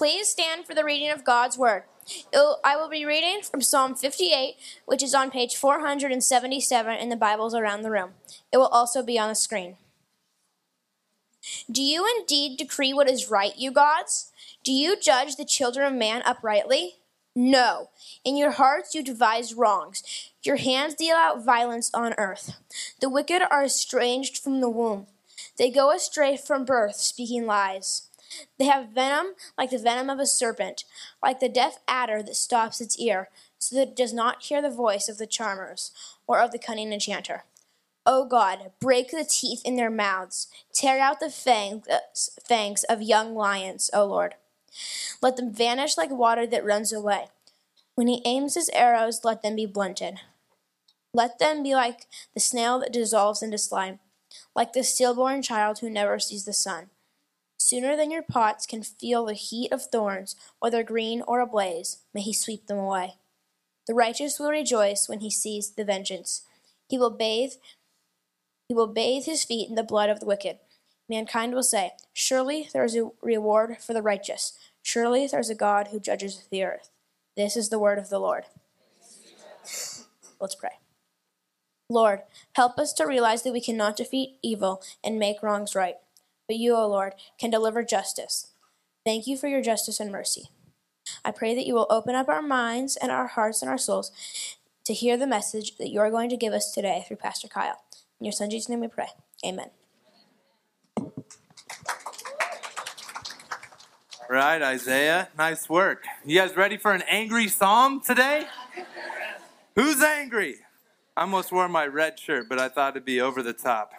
Please stand for the reading of God's Word. I will be reading from Psalm 58, which is on page 477 in the Bibles around the room. It will also be on the screen. Do you indeed decree what is right, you gods? Do you judge the children of man uprightly? No. In your hearts you devise wrongs. Your hands deal out violence on earth. The wicked are estranged from the womb. They go astray from birth, speaking lies. They have venom like the venom of a serpent, like the deaf adder that stops its ear, so that it does not hear the voice of the charmers or of the cunning enchanter. O God, break the teeth in their mouths, tear out the fangs, fangs of young lions, O Lord. Let them vanish like water that runs away. When he aims his arrows, let them be blunted. Let them be like the snail that dissolves into slime, like the stillborn child who never sees the sun. Sooner than your pots can feel the heat of thorns, whether green or ablaze, may he sweep them away. The righteous will rejoice when he sees the vengeance. He will bathe he will bathe his feet in the blood of the wicked. Mankind will say, Surely there is a reward for the righteous. Surely there is a God who judges the earth. This is the word of the Lord. Let's pray. Lord, help us to realize that we cannot defeat evil and make wrongs right, but you, O Lord, can deliver justice. Thank you for your justice and mercy. I pray that you will open up our minds and our hearts and our souls to hear the message that you are going to give us today through Pastor Kyle. In your son Jesus' name we pray. Amen. All right, Isaiah, nice work. You guys ready for an angry psalm today? Who's angry? I almost wore my red shirt, but I thought it'd be over the top.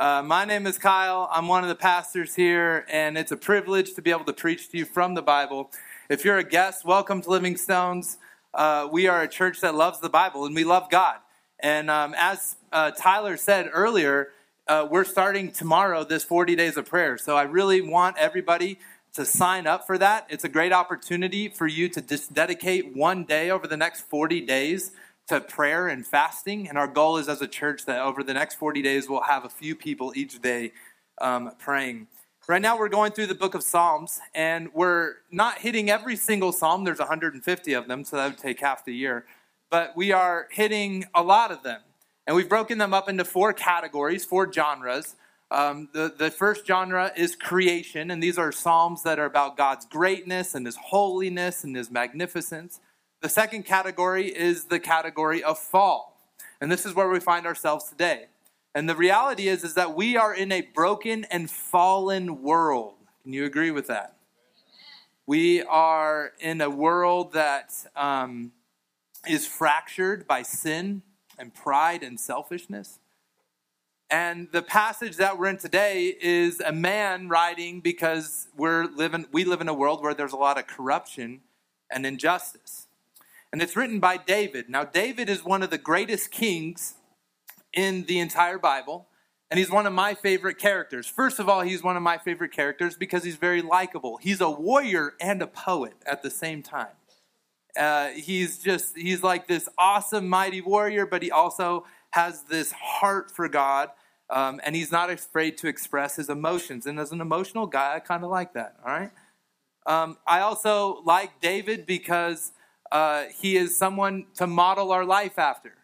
Uh, my name is Kyle. I'm one of the pastors here, and it's a privilege to be able to preach to you from the Bible. If you're a guest, welcome to Living Stones. Uh, we are a church that loves the Bible, and we love God. And um, as uh, Tyler said earlier, uh, we're starting tomorrow this 40 days of prayer. So I really want everybody to sign up for that. It's a great opportunity for you to just dedicate one day over the next 40 days to prayer and fasting. And our goal is as a church that over the next 40 days, we'll have a few people each day um, praying. Right now, we're going through the book of Psalms, and we're not hitting every single psalm. There's 150 of them, so that would take half the year. But we are hitting a lot of them. And we've broken them up into four categories, four genres. Um, the, the first genre is creation, and these are psalms that are about God's greatness and his holiness and his magnificence. The second category is the category of fall. And this is where we find ourselves today. And the reality is, is that we are in a broken and fallen world. Can you agree with that? We are in a world that um, is fractured by sin and pride and selfishness. And the passage that we're in today is a man writing because we're living, we live in a world where there's a lot of corruption and injustice. And it's written by David. Now, David is one of the greatest kings in the entire Bible, and he's one of my favorite characters. First of all, he's one of my favorite characters because he's very likable. He's a warrior and a poet at the same time. Uh, he's just, he's like this awesome, mighty warrior, but he also has this heart for God um, and he's not afraid to express his emotions. And as an emotional guy, I kind of like that, all right? Um, I also like David because uh, he is someone to model our life after.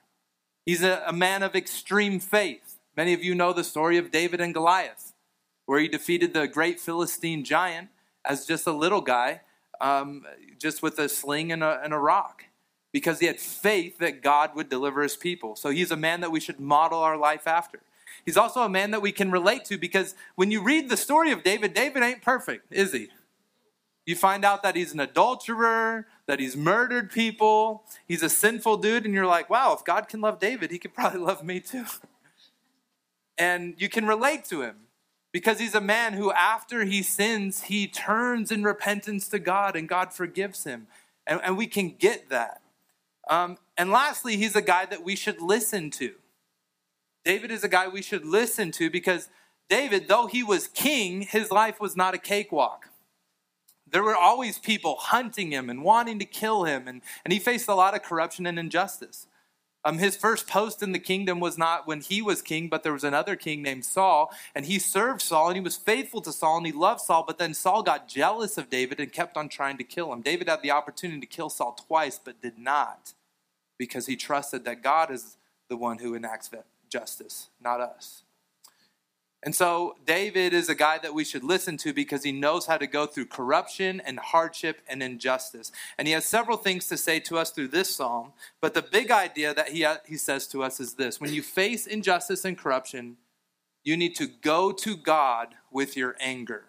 He's a, a man of extreme faith. Many of you know the story of David and Goliath, where he defeated the great Philistine giant as just a little guy, um, just with a sling and a, and a rock because he had faith that God would deliver his people. So he's a man that we should model our life after. He's also a man that we can relate to because when you read the story of David, David ain't perfect, is he? You find out that he's an adulterer, that he's murdered people, he's a sinful dude, and you're like, wow, if God can love David, he could probably love me too. and you can relate to him because he's a man who, after he sins, he turns in repentance to God and God forgives him. And, and we can get that. Um, and lastly, he's a guy that we should listen to. David is a guy we should listen to because David, though he was king, his life was not a cakewalk. There were always people hunting him and wanting to kill him, and, and he faced a lot of corruption and injustice. Um, his first post in the kingdom was not when he was king, but there was another king named Saul, and he served Saul, and he was faithful to Saul, and he loved Saul. But then Saul got jealous of David and kept on trying to kill him. David had the opportunity to kill Saul twice, but did not, because he trusted that God is the one who enacts justice, not us. And so David is a guy that we should listen to because he knows how to go through corruption and hardship and injustice. And he has several things to say to us through this psalm. But the big idea that he, he says to us is this when you face injustice and corruption, you need to go to God with your anger.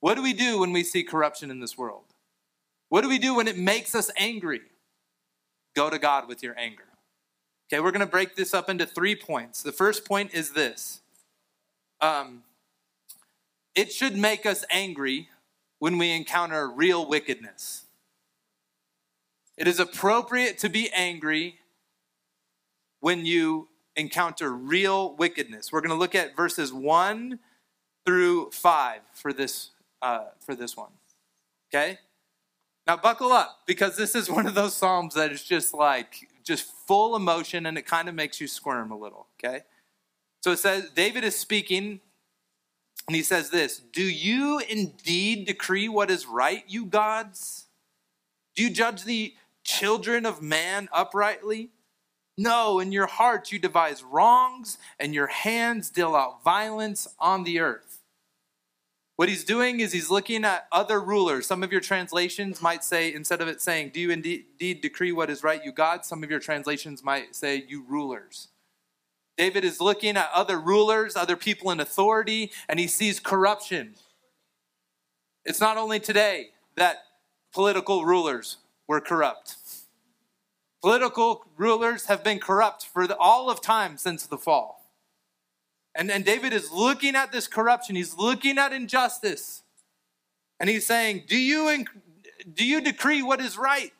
What do we do when we see corruption in this world? What do we do when it makes us angry? Go to God with your anger. Okay, we're going to break this up into three points. The first point is this um, it should make us angry when we encounter real wickedness. It is appropriate to be angry when you encounter real wickedness. We're going to look at verses 1 through 5 for this, uh, for this one. Okay? Now, buckle up because this is one of those Psalms that is just like, just full emotion and it kind of makes you squirm a little. Okay? So it says, David is speaking, and he says this Do you indeed decree what is right, you gods? Do you judge the children of man uprightly? No, in your heart you devise wrongs, and your hands deal out violence on the earth. What he's doing is he's looking at other rulers. Some of your translations might say, instead of it saying, Do you indeed decree what is right, you gods? Some of your translations might say, You rulers. David is looking at other rulers, other people in authority, and he sees corruption. It's not only today that political rulers were corrupt. Political rulers have been corrupt for the, all of time since the fall. And, and David is looking at this corruption, he's looking at injustice, and he's saying, Do you, do you decree what is right?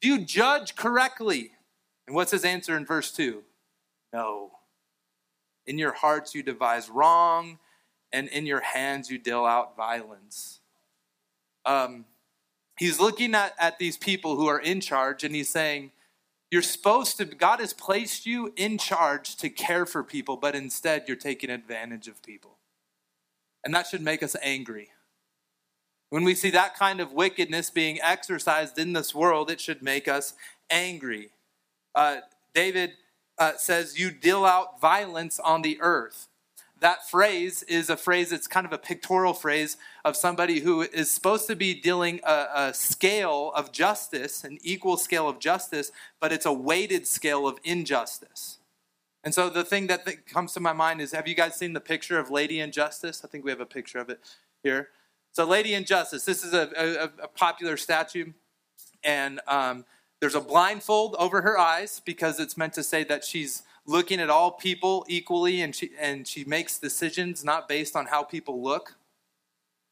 Do you judge correctly? And what's his answer in verse 2? No. In your hearts you devise wrong, and in your hands you deal out violence. Um, he's looking at, at these people who are in charge, and he's saying, You're supposed to, God has placed you in charge to care for people, but instead you're taking advantage of people. And that should make us angry. When we see that kind of wickedness being exercised in this world, it should make us angry. Uh, David uh, says, You deal out violence on the earth. That phrase is a phrase that's kind of a pictorial phrase of somebody who is supposed to be dealing a, a scale of justice, an equal scale of justice, but it's a weighted scale of injustice. And so the thing that th- comes to my mind is have you guys seen the picture of Lady Injustice? I think we have a picture of it here. So, Lady Injustice, this is a, a, a popular statue. And um, there's a blindfold over her eyes because it's meant to say that she's looking at all people equally and she, and she makes decisions not based on how people look,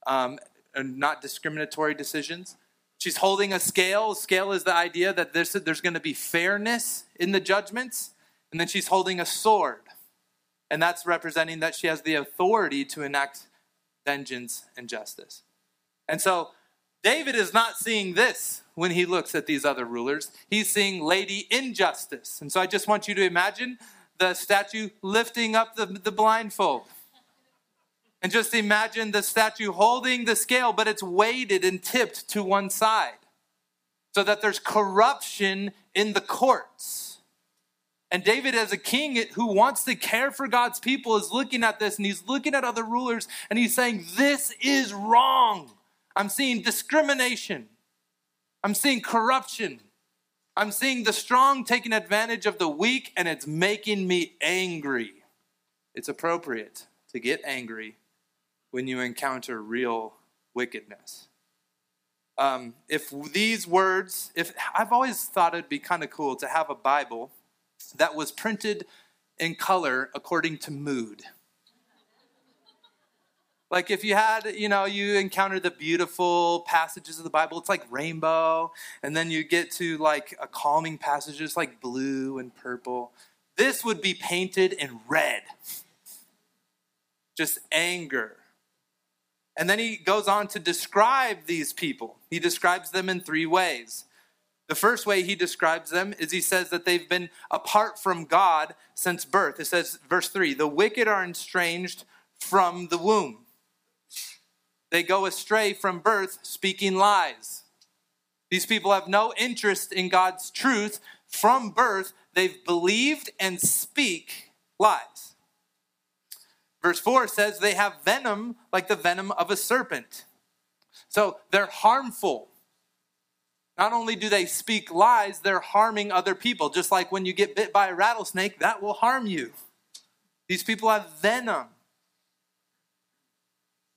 um, and not discriminatory decisions. She's holding a scale. Scale is the idea that there's, there's going to be fairness in the judgments. And then she's holding a sword. And that's representing that she has the authority to enact vengeance and justice. And so David is not seeing this when he looks at these other rulers. He's seeing Lady Injustice. And so I just want you to imagine the statue lifting up the, the blindfold. And just imagine the statue holding the scale, but it's weighted and tipped to one side so that there's corruption in the courts. And David, as a king who wants to care for God's people, is looking at this and he's looking at other rulers and he's saying, This is wrong. I'm seeing discrimination. I'm seeing corruption. I'm seeing the strong taking advantage of the weak, and it's making me angry. It's appropriate to get angry when you encounter real wickedness. Um, if these words, if I've always thought it'd be kind of cool to have a Bible that was printed in color according to mood. Like if you had, you know, you encounter the beautiful passages of the Bible, it's like rainbow, and then you get to like a calming passage, it's like blue and purple. This would be painted in red. Just anger. And then he goes on to describe these people. He describes them in three ways. The first way he describes them is he says that they've been apart from God since birth. It says, verse 3 the wicked are estranged from the womb. They go astray from birth, speaking lies. These people have no interest in God's truth. From birth, they've believed and speak lies. Verse 4 says they have venom like the venom of a serpent. So they're harmful. Not only do they speak lies, they're harming other people. Just like when you get bit by a rattlesnake, that will harm you. These people have venom.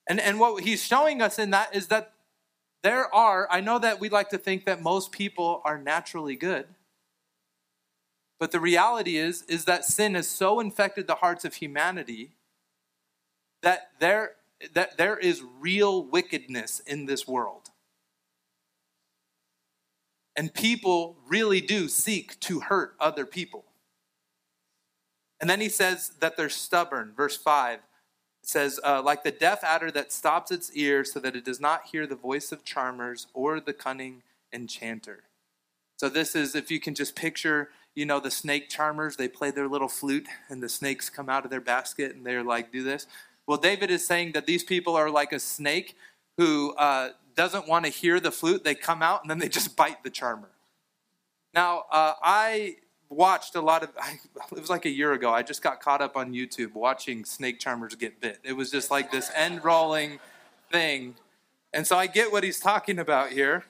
And, and what he's showing us in that is that there are, I know that we like to think that most people are naturally good. But the reality is, is that sin has so infected the hearts of humanity that there, that there is real wickedness in this world. And people really do seek to hurt other people. And then he says that they're stubborn. Verse 5 says, uh, like the deaf adder that stops its ear so that it does not hear the voice of charmers or the cunning enchanter. So, this is, if you can just picture, you know, the snake charmers, they play their little flute and the snakes come out of their basket and they're like, do this. Well, David is saying that these people are like a snake who uh, doesn't want to hear the flute. They come out and then they just bite the charmer. Now, uh, I watched a lot of I, it was like a year ago i just got caught up on youtube watching snake charmers get bit. It was just like this end rolling thing. And so i get what he's talking about here.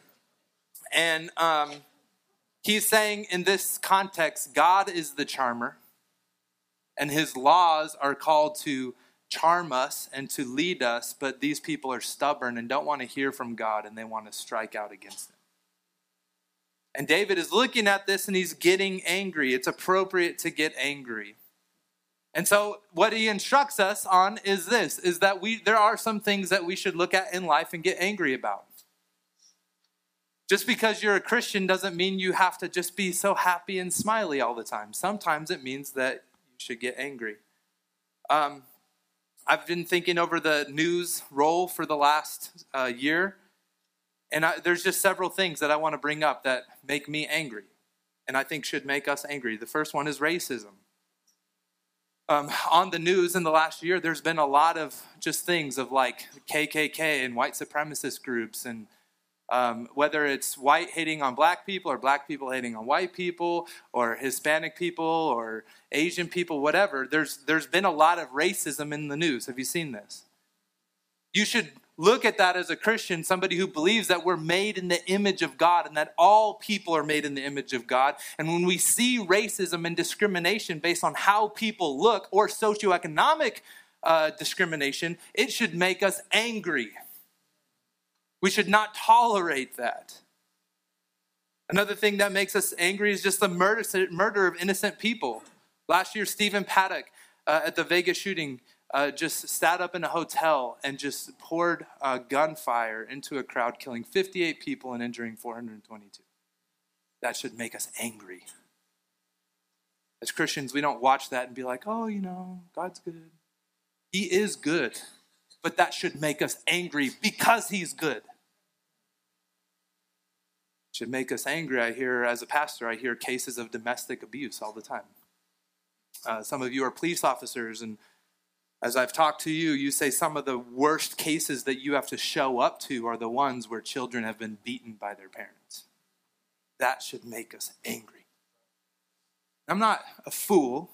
And um, he's saying in this context god is the charmer and his laws are called to charm us and to lead us but these people are stubborn and don't want to hear from god and they want to strike out against him and David is looking at this and he's getting angry. It's appropriate to get angry. And so what he instructs us on is this is that we there are some things that we should look at in life and get angry about. Just because you're a Christian doesn't mean you have to just be so happy and smiley all the time. Sometimes it means that you should get angry. Um, I've been thinking over the news role for the last uh, year, and I, there's just several things that I want to bring up that make me angry and I think should make us angry. The first one is racism. Um, on the news in the last year, there's been a lot of just things of like KKK and white supremacist groups, and um, whether it's white hating on black people or black people hating on white people or Hispanic people or Asian people, whatever, there's, there's been a lot of racism in the news. Have you seen this? You should look at that as a Christian, somebody who believes that we're made in the image of God and that all people are made in the image of God. And when we see racism and discrimination based on how people look or socioeconomic uh, discrimination, it should make us angry. We should not tolerate that. Another thing that makes us angry is just the murder, murder of innocent people. Last year, Stephen Paddock uh, at the Vegas shooting uh, just sat up in a hotel and just poured uh, gunfire into a crowd, killing 58 people and injuring 422. That should make us angry. As Christians, we don't watch that and be like, oh, you know, God's good. He is good, but that should make us angry because He's good. Should make us angry. I hear, as a pastor, I hear cases of domestic abuse all the time. Uh, some of you are police officers and as I've talked to you, you say some of the worst cases that you have to show up to are the ones where children have been beaten by their parents. That should make us angry. I'm not a fool.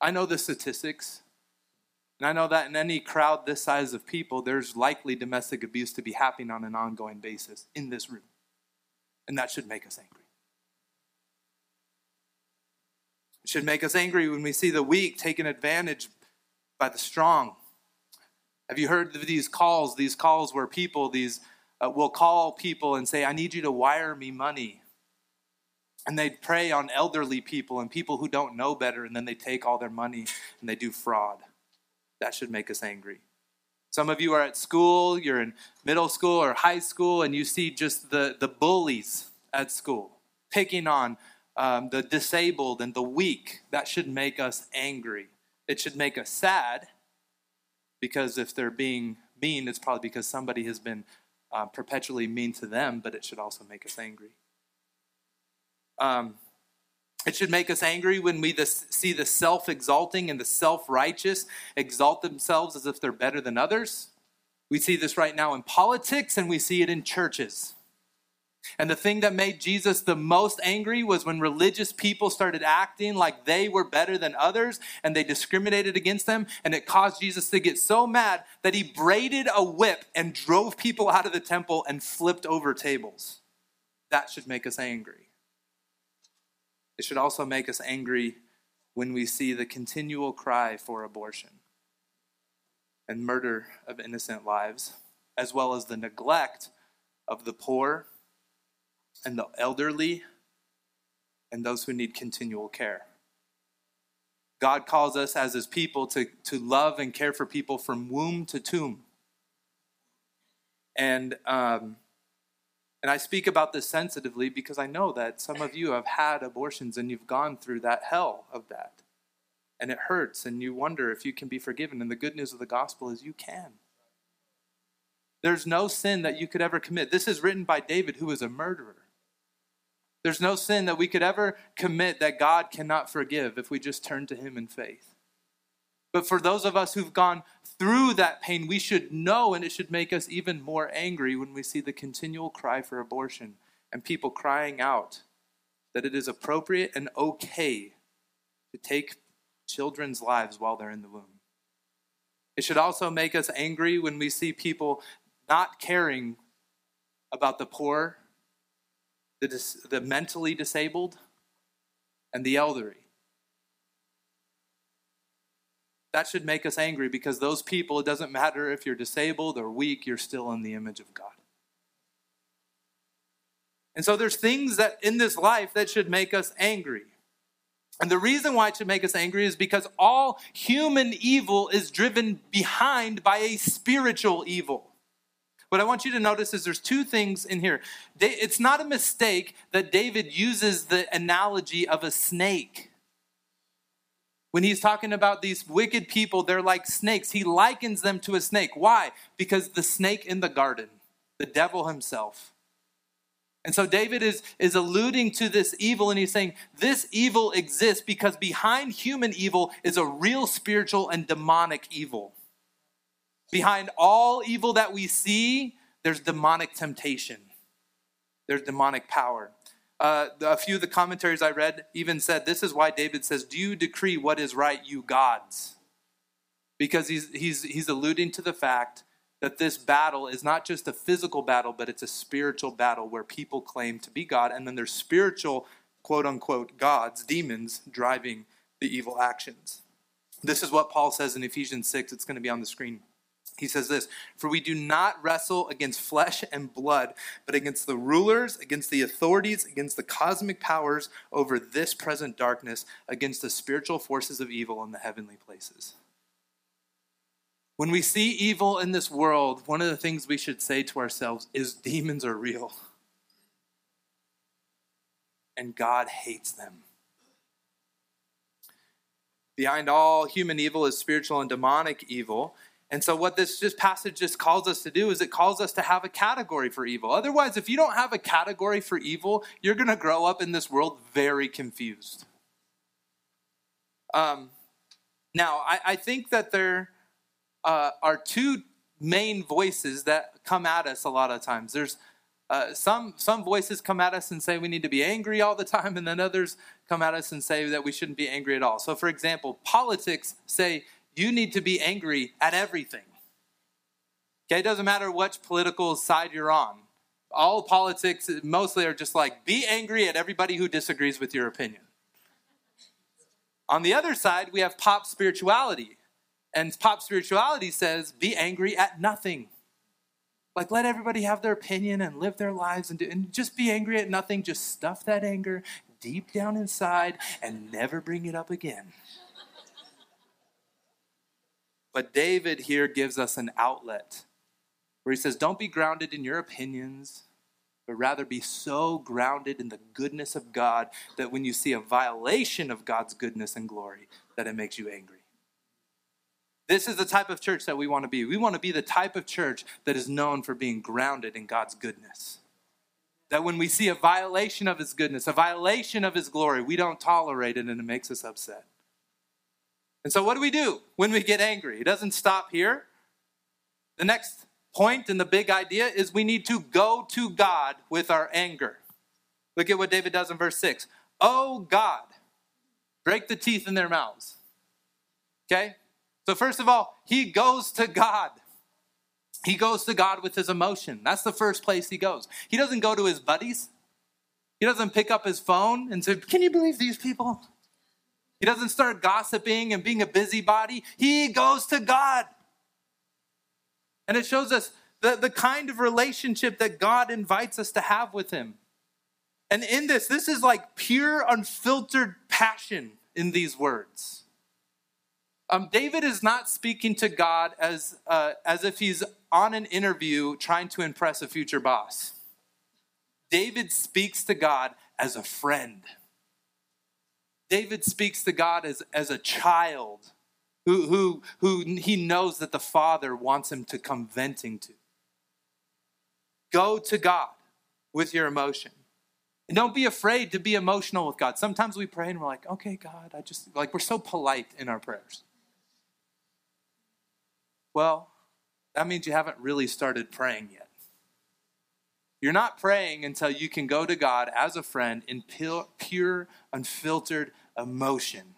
I know the statistics. And I know that in any crowd this size of people, there's likely domestic abuse to be happening on an ongoing basis in this room. And that should make us angry. It should make us angry when we see the weak taken advantage by the strong. Have you heard of these calls? These calls where people, these uh, will call people and say, I need you to wire me money. And they prey on elderly people and people who don't know better, and then they take all their money and they do fraud. That should make us angry. Some of you are at school, you're in middle school or high school, and you see just the, the bullies at school picking on um, the disabled and the weak. That should make us angry. It should make us sad because if they're being mean, it's probably because somebody has been uh, perpetually mean to them, but it should also make us angry. Um, it should make us angry when we see the self exalting and the self righteous exalt themselves as if they're better than others. We see this right now in politics and we see it in churches. And the thing that made Jesus the most angry was when religious people started acting like they were better than others and they discriminated against them. And it caused Jesus to get so mad that he braided a whip and drove people out of the temple and flipped over tables. That should make us angry. It should also make us angry when we see the continual cry for abortion and murder of innocent lives, as well as the neglect of the poor and the elderly and those who need continual care. God calls us as his people to, to love and care for people from womb to tomb. And, um, and I speak about this sensitively because I know that some of you have had abortions and you've gone through that hell of that. And it hurts, and you wonder if you can be forgiven. And the good news of the gospel is you can. There's no sin that you could ever commit. This is written by David, who was a murderer. There's no sin that we could ever commit that God cannot forgive if we just turn to Him in faith. But for those of us who've gone through that pain, we should know, and it should make us even more angry when we see the continual cry for abortion and people crying out that it is appropriate and okay to take children's lives while they're in the womb. It should also make us angry when we see people not caring about the poor the, dis- the mentally disabled, and the elderly. That should make us angry because those people, it doesn't matter if you're disabled or weak, you're still in the image of God. And so there's things that in this life that should make us angry. And the reason why it should make us angry is because all human evil is driven behind by a spiritual evil. What I want you to notice is there's two things in here. It's not a mistake that David uses the analogy of a snake. When he's talking about these wicked people, they're like snakes. He likens them to a snake. Why? Because the snake in the garden, the devil himself. And so David is, is alluding to this evil, and he's saying this evil exists because behind human evil is a real spiritual and demonic evil. Behind all evil that we see, there's demonic temptation, there's demonic power. Uh, a few of the commentaries I read even said this is why David says, Do you decree what is right, you gods? Because he's, he's, he's alluding to the fact that this battle is not just a physical battle, but it's a spiritual battle where people claim to be God, and then there's spiritual, quote unquote, gods, demons, driving the evil actions. This is what Paul says in Ephesians 6. It's going to be on the screen. He says this For we do not wrestle against flesh and blood, but against the rulers, against the authorities, against the cosmic powers over this present darkness, against the spiritual forces of evil in the heavenly places. When we see evil in this world, one of the things we should say to ourselves is demons are real. And God hates them. Behind all human evil is spiritual and demonic evil. And so, what this just passage just calls us to do is it calls us to have a category for evil. Otherwise, if you don't have a category for evil, you're going to grow up in this world very confused. Um, now, I, I, think that there uh, are two main voices that come at us a lot of times. There's uh, some some voices come at us and say we need to be angry all the time, and then others come at us and say that we shouldn't be angry at all. So, for example, politics say you need to be angry at everything. Okay, it doesn't matter which political side you're on. All politics mostly are just like be angry at everybody who disagrees with your opinion. On the other side, we have pop spirituality. And pop spirituality says be angry at nothing. Like let everybody have their opinion and live their lives and, do, and just be angry at nothing. Just stuff that anger deep down inside and never bring it up again. But David here gives us an outlet where he says, Don't be grounded in your opinions, but rather be so grounded in the goodness of God that when you see a violation of God's goodness and glory, that it makes you angry. This is the type of church that we want to be. We want to be the type of church that is known for being grounded in God's goodness. That when we see a violation of his goodness, a violation of his glory, we don't tolerate it and it makes us upset. And so, what do we do when we get angry? It doesn't stop here. The next point and the big idea is we need to go to God with our anger. Look at what David does in verse 6. Oh God, break the teeth in their mouths. Okay? So, first of all, he goes to God. He goes to God with his emotion. That's the first place he goes. He doesn't go to his buddies. He doesn't pick up his phone and say, Can you believe these people? He doesn't start gossiping and being a busybody. He goes to God. And it shows us the, the kind of relationship that God invites us to have with him. And in this, this is like pure, unfiltered passion in these words. Um, David is not speaking to God as, uh, as if he's on an interview trying to impress a future boss. David speaks to God as a friend. David speaks to God as, as a child who, who, who he knows that the Father wants him to come venting to. Go to God with your emotion. And don't be afraid to be emotional with God. Sometimes we pray and we're like, okay, God, I just, like, we're so polite in our prayers. Well, that means you haven't really started praying yet. You're not praying until you can go to God as a friend in pure, unfiltered emotion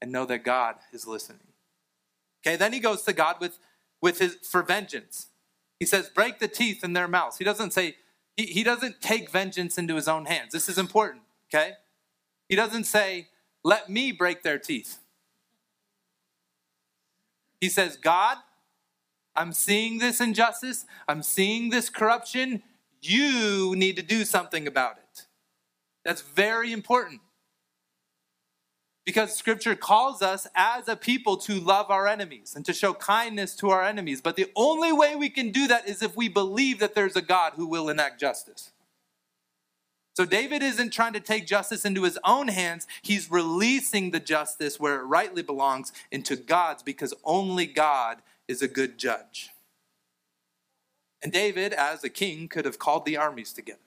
and know that God is listening. Okay, then he goes to God with, with his for vengeance. He says, break the teeth in their mouths. He doesn't say, he, he doesn't take vengeance into his own hands. This is important, okay? He doesn't say, let me break their teeth. He says, God, I'm seeing this injustice. I'm seeing this corruption. You need to do something about it. That's very important. Because scripture calls us as a people to love our enemies and to show kindness to our enemies. But the only way we can do that is if we believe that there's a God who will enact justice. So David isn't trying to take justice into his own hands. He's releasing the justice where it rightly belongs into God's because only God is a good judge. And David, as a king, could have called the armies together.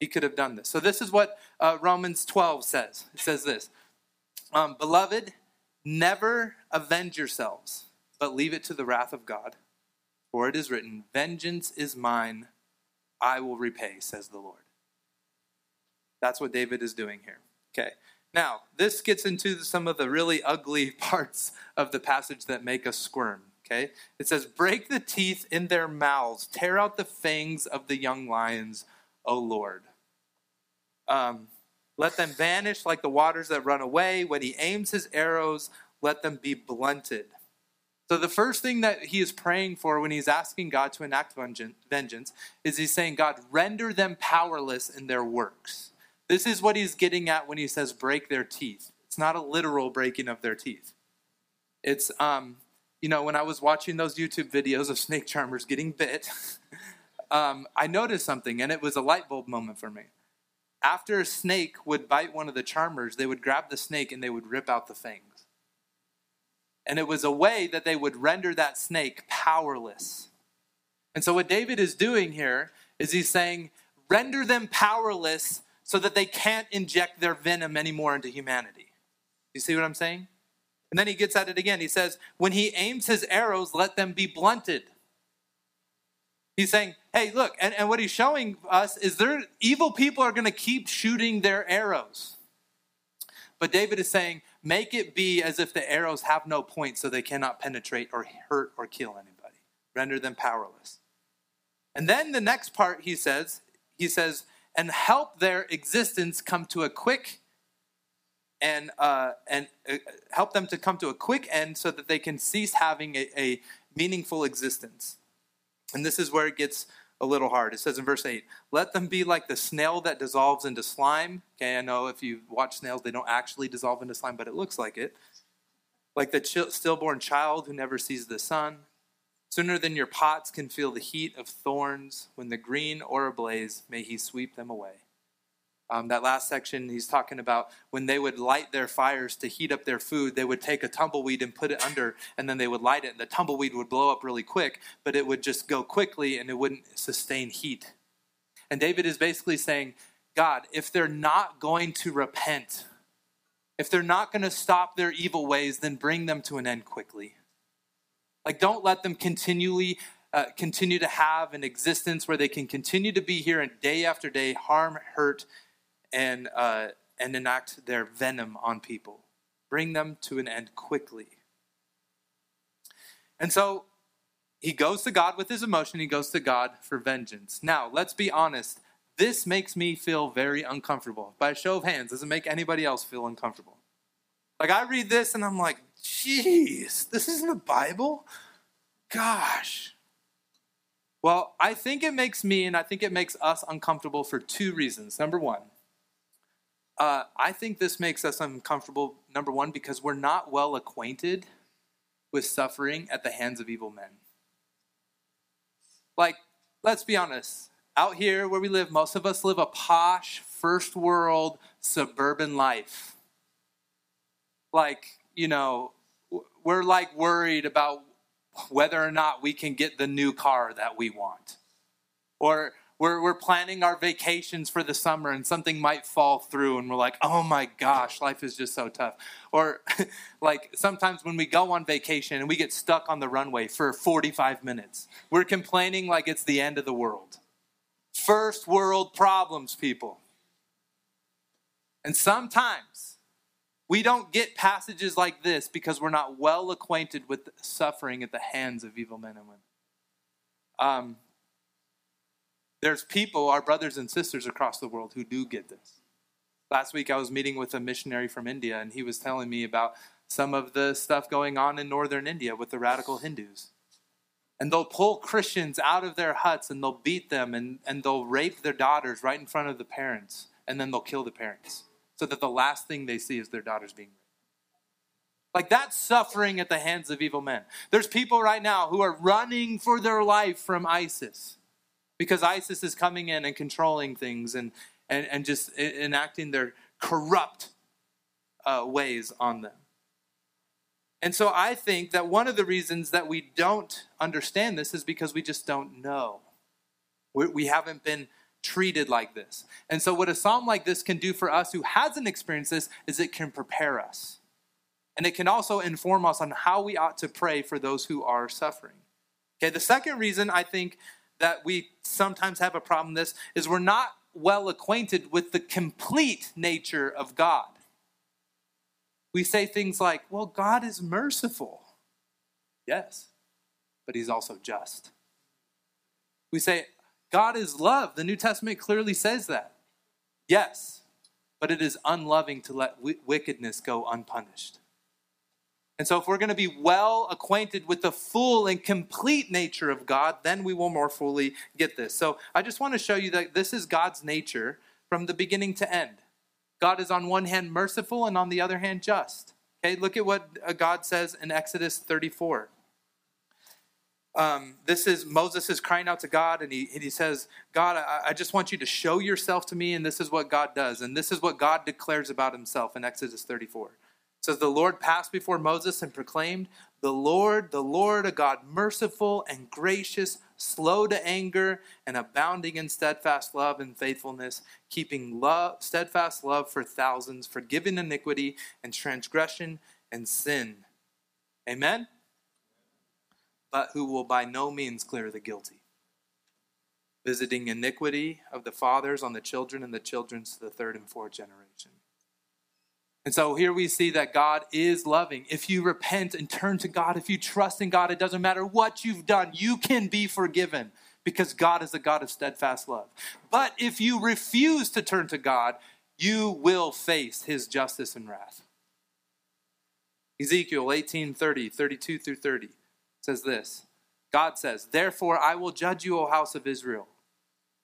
He could have done this. So this is what uh, Romans 12 says. It says this um, Beloved, never avenge yourselves, but leave it to the wrath of God. For it is written, Vengeance is mine, I will repay, says the Lord. That's what David is doing here. Okay. Now, this gets into some of the really ugly parts of the passage that make us squirm. Okay. It says, Break the teeth in their mouths, tear out the fangs of the young lions, O Lord. Um, let them vanish like the waters that run away. When he aims his arrows, let them be blunted. So, the first thing that he is praying for when he's asking God to enact vengeance is he's saying, God, render them powerless in their works. This is what he's getting at when he says break their teeth. It's not a literal breaking of their teeth. It's, um, you know, when I was watching those YouTube videos of snake charmers getting bit, um, I noticed something, and it was a light bulb moment for me after a snake would bite one of the charmers, they would grab the snake and they would rip out the fangs. And it was a way that they would render that snake powerless. And so, what David is doing here is he's saying, render them powerless so that they can't inject their venom anymore into humanity. You see what I'm saying? And then he gets at it again. He says, when he aims his arrows, let them be blunted. He's saying, hey, look, and, and what he's showing us is there evil people are going to keep shooting their arrows. But David is saying, make it be as if the arrows have no point so they cannot penetrate or hurt or kill anybody. Render them powerless. And then the next part he says, he says, and help their existence come to a quick and uh, and uh, help them to come to a quick end so that they can cease having a, a meaningful existence. And this is where it gets a little hard. It says in verse 8, let them be like the snail that dissolves into slime. Okay, I know if you watch snails, they don't actually dissolve into slime, but it looks like it. Like the stillborn child who never sees the sun. Sooner than your pots can feel the heat of thorns, when the green or ablaze, may he sweep them away. Um, that last section, he's talking about when they would light their fires to heat up their food, they would take a tumbleweed and put it under, and then they would light it, and the tumbleweed would blow up really quick, but it would just go quickly and it wouldn't sustain heat. And David is basically saying, God, if they're not going to repent, if they're not going to stop their evil ways, then bring them to an end quickly. Like, don't let them continually uh, continue to have an existence where they can continue to be here and day after day harm, hurt, and uh, and enact their venom on people. Bring them to an end quickly. And so he goes to God with his emotion, he goes to God for vengeance. Now, let's be honest. This makes me feel very uncomfortable. By a show of hands, does it make anybody else feel uncomfortable? Like, I read this and I'm like, jeez, this isn't the Bible? Gosh. Well, I think it makes me and I think it makes us uncomfortable for two reasons. Number one, uh, I think this makes us uncomfortable, number one, because we're not well acquainted with suffering at the hands of evil men. Like, let's be honest. Out here where we live, most of us live a posh, first world, suburban life. Like, you know, we're like worried about whether or not we can get the new car that we want. Or we're, we're planning our vacations for the summer and something might fall through and we're like, oh my gosh, life is just so tough. Or like sometimes when we go on vacation and we get stuck on the runway for 45 minutes, we're complaining like it's the end of the world. First world problems, people. And sometimes we don't get passages like this because we're not well acquainted with suffering at the hands of evil men and women. Um, there's people, our brothers and sisters across the world, who do get this. Last week, I was meeting with a missionary from India, and he was telling me about some of the stuff going on in northern India with the radical Hindus. And they'll pull Christians out of their huts and they'll beat them and, and they'll rape their daughters right in front of the parents, and then they'll kill the parents so that the last thing they see is their daughters being raped. Like that's suffering at the hands of evil men. There's people right now who are running for their life from ISIS because ISIS is coming in and controlling things and, and, and just enacting their corrupt uh, ways on them. And so I think that one of the reasons that we don't understand this is because we just don't know. We, we haven't been treated like this. And so, what a psalm like this can do for us who hasn't experienced this is it can prepare us. And it can also inform us on how we ought to pray for those who are suffering. Okay, the second reason I think that we sometimes have a problem this is we're not well acquainted with the complete nature of God. We say things like, well, God is merciful. Yes, but he's also just. We say, God is love. The New Testament clearly says that. Yes, but it is unloving to let wickedness go unpunished. And so, if we're going to be well acquainted with the full and complete nature of God, then we will more fully get this. So, I just want to show you that this is God's nature from the beginning to end. God is on one hand merciful and on the other hand just. Okay, look at what uh, God says in Exodus 34. Um, this is Moses is crying out to God, and he, and he says, God, I, I just want you to show yourself to me, and this is what God does. And this is what God declares about himself in Exodus 34 says the Lord passed before Moses and proclaimed, "The Lord, the Lord, a God merciful and gracious, slow to anger, and abounding in steadfast love and faithfulness, keeping love, steadfast love for thousands, forgiving iniquity and transgression and sin." Amen. But who will by no means clear the guilty, visiting iniquity of the fathers on the children and the children to the third and fourth generation. And so here we see that God is loving. If you repent and turn to God, if you trust in God, it doesn't matter what you've done, you can be forgiven because God is a God of steadfast love. But if you refuse to turn to God, you will face his justice and wrath. Ezekiel 18 30, 32 through 30 says this God says, Therefore I will judge you, O house of Israel.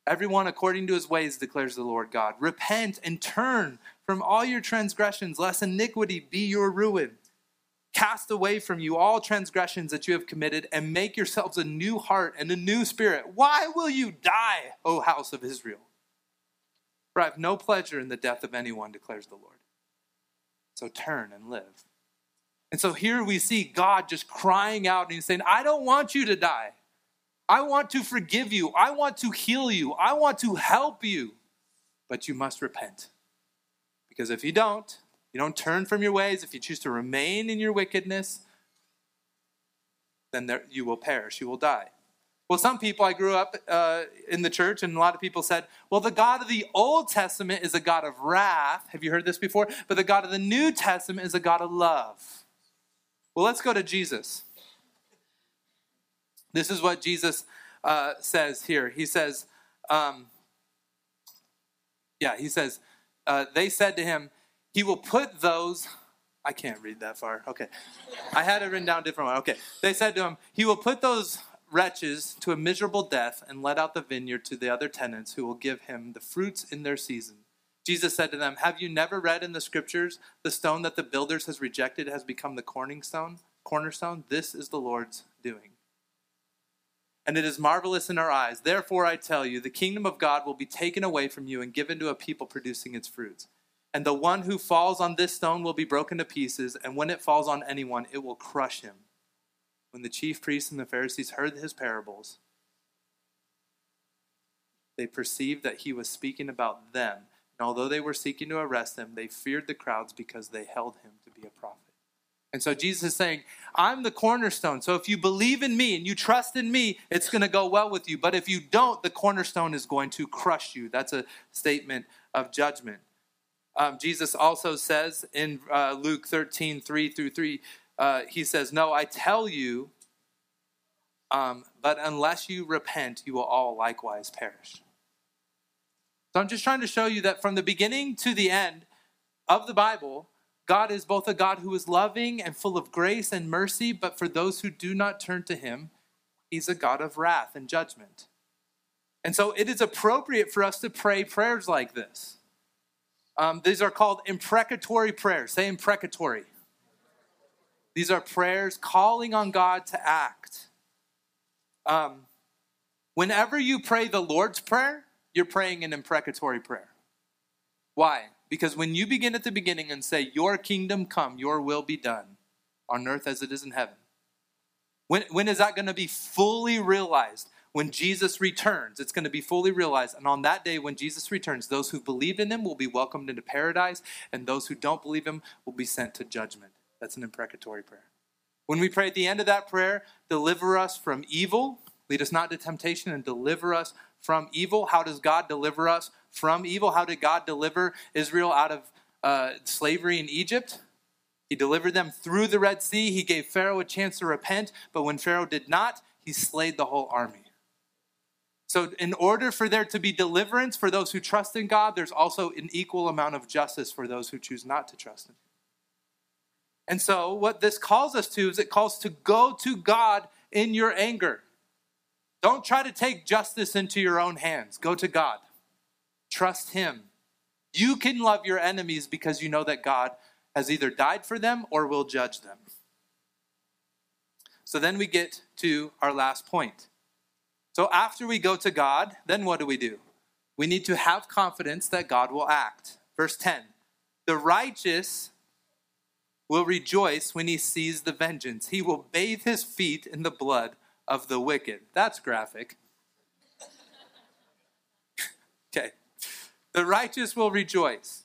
Everyone according to his ways, declares the Lord God. Repent and turn from all your transgressions, lest iniquity be your ruin. Cast away from you all transgressions that you have committed, and make yourselves a new heart and a new spirit. Why will you die, O house of Israel? For I have no pleasure in the death of anyone, declares the Lord. So turn and live. And so here we see God just crying out and he's saying, I don't want you to die. I want to forgive you. I want to heal you. I want to help you. But you must repent. Because if you don't, you don't turn from your ways, if you choose to remain in your wickedness, then there, you will perish. You will die. Well, some people, I grew up uh, in the church, and a lot of people said, well, the God of the Old Testament is a God of wrath. Have you heard this before? But the God of the New Testament is a God of love. Well, let's go to Jesus. This is what Jesus uh, says here. He says, um, yeah, he says, uh, they said to him, He will put those. I can't read that far. Okay. I had it written down different one. Okay. They said to him, He will put those wretches to a miserable death and let out the vineyard to the other tenants who will give him the fruits in their season. Jesus said to them, Have you never read in the scriptures, the stone that the builders has rejected has become the cornerstone? Cornerstone? This is the Lord's doing and it is marvelous in our eyes. Therefore, I tell you, the kingdom of God will be taken away from you and given to a people producing its fruits. And the one who falls on this stone will be broken to pieces, and when it falls on anyone, it will crush him. When the chief priests and the Pharisees heard his parables, they perceived that he was speaking about them. And although they were seeking to arrest him, they feared the crowds because they held him to be a prophet. And so Jesus is saying, I'm the cornerstone. So if you believe in me and you trust in me, it's going to go well with you. But if you don't, the cornerstone is going to crush you. That's a statement of judgment. Um, Jesus also says in uh, Luke 13, 3 through 3, uh, he says, No, I tell you, um, but unless you repent, you will all likewise perish. So I'm just trying to show you that from the beginning to the end of the Bible, God is both a God who is loving and full of grace and mercy, but for those who do not turn to him, he's a God of wrath and judgment. And so it is appropriate for us to pray prayers like this. Um, these are called imprecatory prayers. Say imprecatory. These are prayers calling on God to act. Um, whenever you pray the Lord's Prayer, you're praying an imprecatory prayer. Why? Because when you begin at the beginning and say, Your kingdom come, your will be done on earth as it is in heaven, when, when is that going to be fully realized? When Jesus returns, it's going to be fully realized. And on that day, when Jesus returns, those who believed in him will be welcomed into paradise, and those who don't believe him will be sent to judgment. That's an imprecatory prayer. When we pray at the end of that prayer, deliver us from evil, lead us not to temptation, and deliver us from evil. How does God deliver us from evil. How did God deliver Israel out of uh, slavery in Egypt? He delivered them through the Red Sea. He gave Pharaoh a chance to repent, but when Pharaoh did not, he slayed the whole army. So, in order for there to be deliverance for those who trust in God, there's also an equal amount of justice for those who choose not to trust Him. And so, what this calls us to is it calls to go to God in your anger. Don't try to take justice into your own hands. Go to God. Trust Him. You can love your enemies because you know that God has either died for them or will judge them. So then we get to our last point. So after we go to God, then what do we do? We need to have confidence that God will act. Verse 10 The righteous will rejoice when he sees the vengeance, he will bathe his feet in the blood of the wicked. That's graphic. okay. The righteous will rejoice.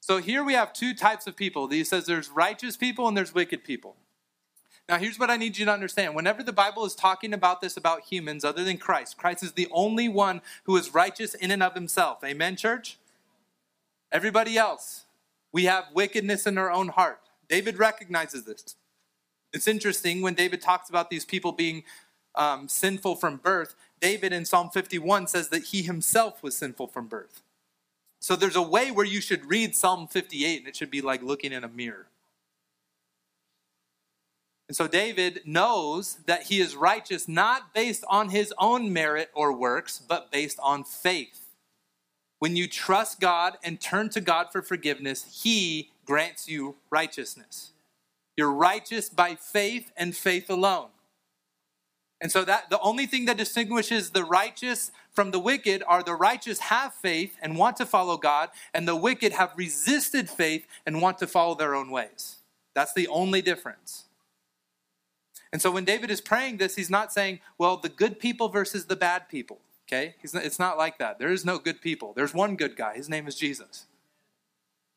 So here we have two types of people. He says there's righteous people and there's wicked people. Now, here's what I need you to understand. Whenever the Bible is talking about this about humans other than Christ, Christ is the only one who is righteous in and of himself. Amen, church? Everybody else, we have wickedness in our own heart. David recognizes this. It's interesting when David talks about these people being um, sinful from birth, David in Psalm 51 says that he himself was sinful from birth. So there's a way where you should read Psalm 58, and it should be like looking in a mirror. And so David knows that he is righteous not based on his own merit or works, but based on faith. When you trust God and turn to God for forgiveness, he grants you righteousness. You're righteous by faith and faith alone. And so that the only thing that distinguishes the righteous from the wicked are the righteous have faith and want to follow God, and the wicked have resisted faith and want to follow their own ways. That's the only difference. And so when David is praying this, he's not saying, well, the good people versus the bad people. Okay? Not, it's not like that. There is no good people. There's one good guy. His name is Jesus.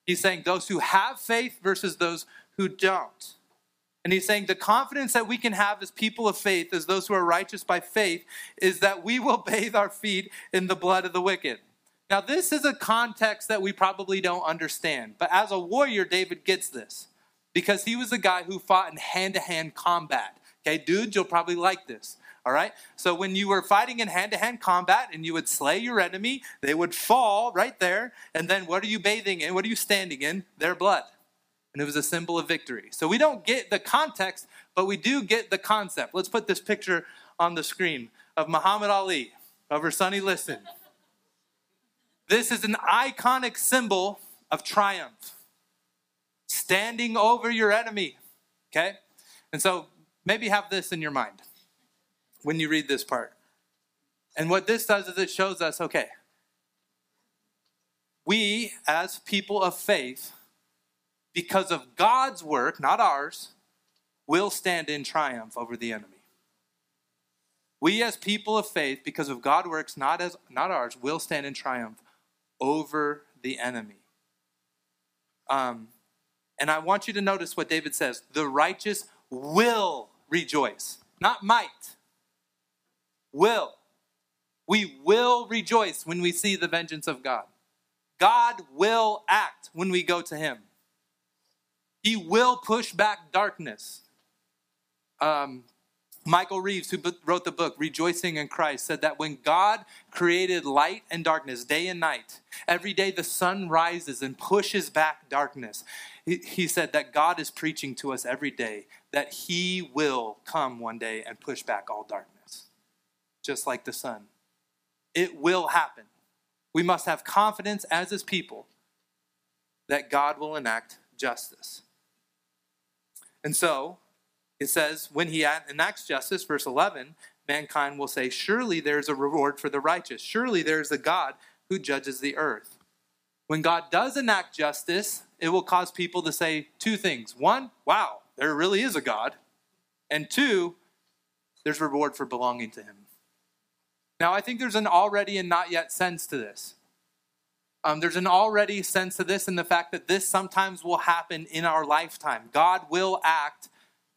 He's saying those who have faith versus those who don't. And he's saying the confidence that we can have as people of faith, as those who are righteous by faith, is that we will bathe our feet in the blood of the wicked. Now, this is a context that we probably don't understand, but as a warrior, David gets this because he was a guy who fought in hand to hand combat. Okay, dudes, you'll probably like this. All right? So when you were fighting in hand to hand combat and you would slay your enemy, they would fall right there. And then what are you bathing in? What are you standing in? Their blood and it was a symbol of victory. So we don't get the context, but we do get the concept. Let's put this picture on the screen of Muhammad Ali over Sonny Liston. This is an iconic symbol of triumph, standing over your enemy. Okay? And so maybe have this in your mind when you read this part. And what this does is it shows us okay, we as people of faith because of God's work, not ours, will stand in triumph over the enemy. We as people of faith, because of God's works, not as not ours, will stand in triumph over the enemy. Um, and I want you to notice what David says: the righteous will rejoice, not might. Will. We will rejoice when we see the vengeance of God. God will act when we go to Him. He will push back darkness. Um, Michael Reeves, who wrote the book Rejoicing in Christ, said that when God created light and darkness, day and night, every day the sun rises and pushes back darkness. He, he said that God is preaching to us every day that He will come one day and push back all darkness, just like the sun. It will happen. We must have confidence as His people that God will enact justice. And so it says, when he enacts justice, verse 11, mankind will say, Surely there's a reward for the righteous. Surely there's a God who judges the earth. When God does enact justice, it will cause people to say two things. One, wow, there really is a God. And two, there's reward for belonging to him. Now, I think there's an already and not yet sense to this. Um, there's an already sense of this in the fact that this sometimes will happen in our lifetime. God will act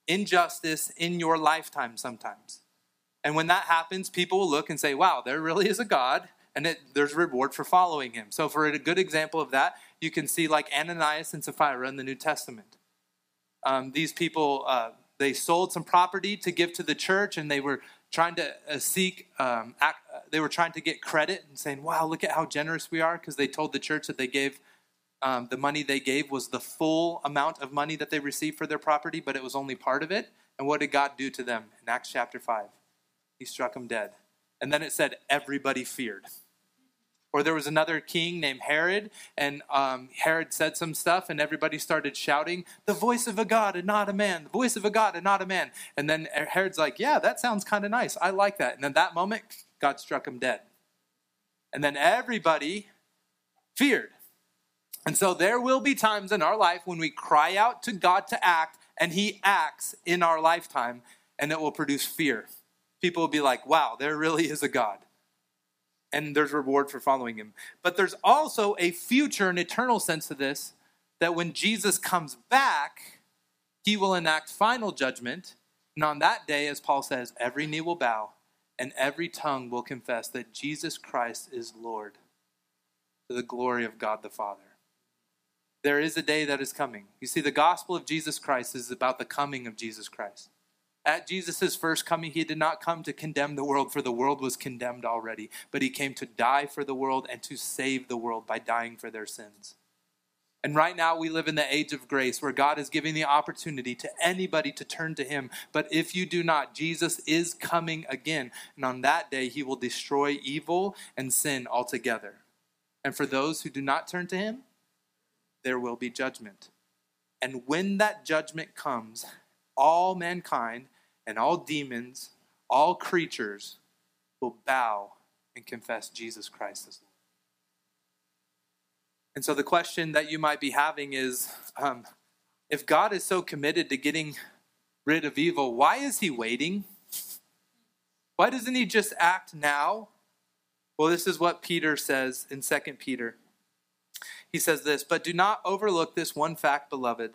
injustice in your lifetime sometimes. And when that happens, people will look and say, wow, there really is a God, and it, there's reward for following him. So, for a good example of that, you can see like Ananias and Sapphira in the New Testament. Um, these people, uh, they sold some property to give to the church, and they were trying to uh, seek, um, act, uh, they were trying to get credit and saying, wow, look at how generous we are, because they told the church that they gave, um, the money they gave was the full amount of money that they received for their property, but it was only part of it. And what did God do to them in Acts chapter 5? He struck them dead. And then it said, everybody feared. Or there was another king named Herod, and um, Herod said some stuff, and everybody started shouting, The voice of a God and not a man, the voice of a God and not a man. And then Herod's like, Yeah, that sounds kind of nice. I like that. And then that moment, God struck him dead. And then everybody feared. And so there will be times in our life when we cry out to God to act, and He acts in our lifetime, and it will produce fear. People will be like, wow, there really is a God and there's reward for following him. But there's also a future and eternal sense to this that when Jesus comes back, he will enact final judgment. And on that day, as Paul says, every knee will bow and every tongue will confess that Jesus Christ is Lord to the glory of God the Father. There is a day that is coming. You see, the gospel of Jesus Christ is about the coming of Jesus Christ. At Jesus' first coming, he did not come to condemn the world, for the world was condemned already, but he came to die for the world and to save the world by dying for their sins. And right now, we live in the age of grace where God is giving the opportunity to anybody to turn to Him. But if you do not, Jesus is coming again. And on that day, He will destroy evil and sin altogether. And for those who do not turn to Him, there will be judgment. And when that judgment comes, all mankind and all demons, all creatures will bow and confess Jesus Christ as Lord. And so the question that you might be having is um, if God is so committed to getting rid of evil, why is he waiting? Why doesn't he just act now? Well, this is what Peter says in 2 Peter. He says this, but do not overlook this one fact, beloved,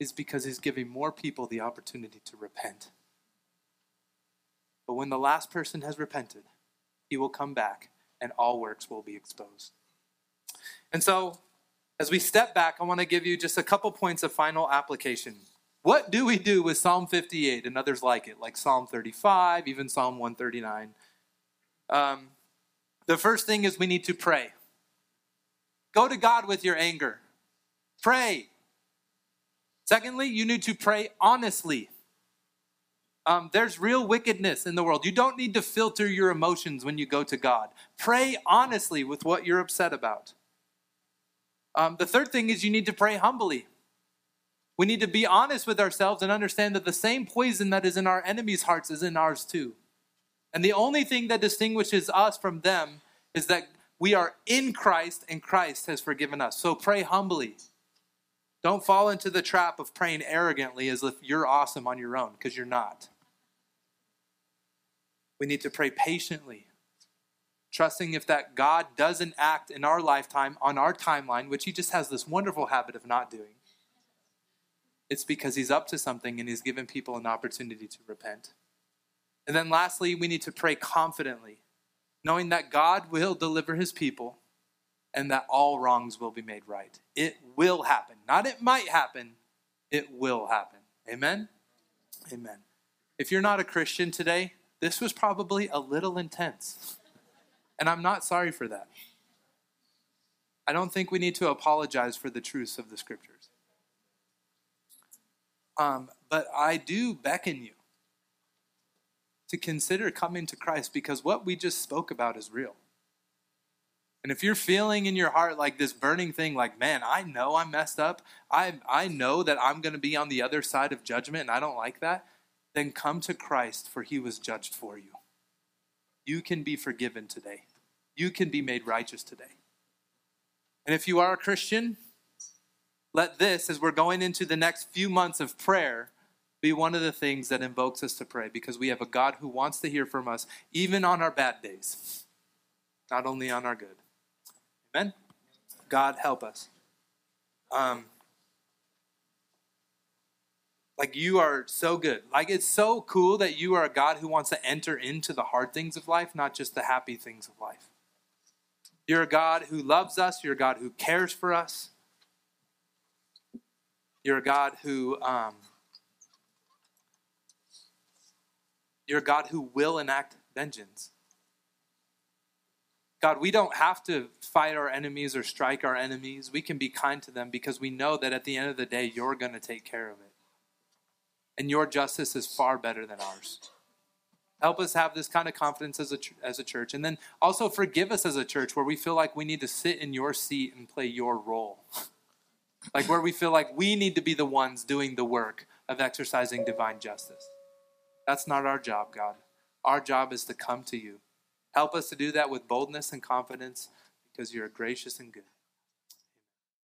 is because he's giving more people the opportunity to repent. But when the last person has repented, he will come back, and all works will be exposed. And so, as we step back, I want to give you just a couple points of final application. What do we do with Psalm 58 and others like it, like Psalm 35, even Psalm 139? Um, the first thing is we need to pray. Go to God with your anger. Pray. Secondly, you need to pray honestly. Um, there's real wickedness in the world. You don't need to filter your emotions when you go to God. Pray honestly with what you're upset about. Um, the third thing is you need to pray humbly. We need to be honest with ourselves and understand that the same poison that is in our enemies' hearts is in ours too. And the only thing that distinguishes us from them is that we are in Christ and Christ has forgiven us. So pray humbly. Don't fall into the trap of praying arrogantly as if you're awesome on your own, because you're not. We need to pray patiently trusting if that God doesn't act in our lifetime on our timeline, which he just has this wonderful habit of not doing. It's because he's up to something and he's given people an opportunity to repent. And then lastly, we need to pray confidently, knowing that God will deliver his people and that all wrongs will be made right. It will happen. Not it might happen, it will happen. Amen? Amen. If you're not a Christian today, this was probably a little intense. And I'm not sorry for that. I don't think we need to apologize for the truths of the scriptures. Um, but I do beckon you to consider coming to Christ because what we just spoke about is real. And if you're feeling in your heart like this burning thing, like, man, I know I'm messed up, I, I know that I'm going to be on the other side of judgment and I don't like that, then come to Christ for he was judged for you. You can be forgiven today. You can be made righteous today. And if you are a Christian, let this, as we're going into the next few months of prayer, be one of the things that invokes us to pray because we have a God who wants to hear from us even on our bad days, not only on our good. Amen? God help us. Um, like you are so good. Like it's so cool that you are a God who wants to enter into the hard things of life, not just the happy things of life. You're a God who loves us. You're a God who cares for us. You're a God who um, you're a God who will enact vengeance. God, we don't have to fight our enemies or strike our enemies. We can be kind to them because we know that at the end of the day, you're going to take care of it and your justice is far better than ours. Help us have this kind of confidence as a, as a church. And then also forgive us as a church where we feel like we need to sit in your seat and play your role. like where we feel like we need to be the ones doing the work of exercising divine justice. That's not our job, God. Our job is to come to you. Help us to do that with boldness and confidence because you're gracious and good.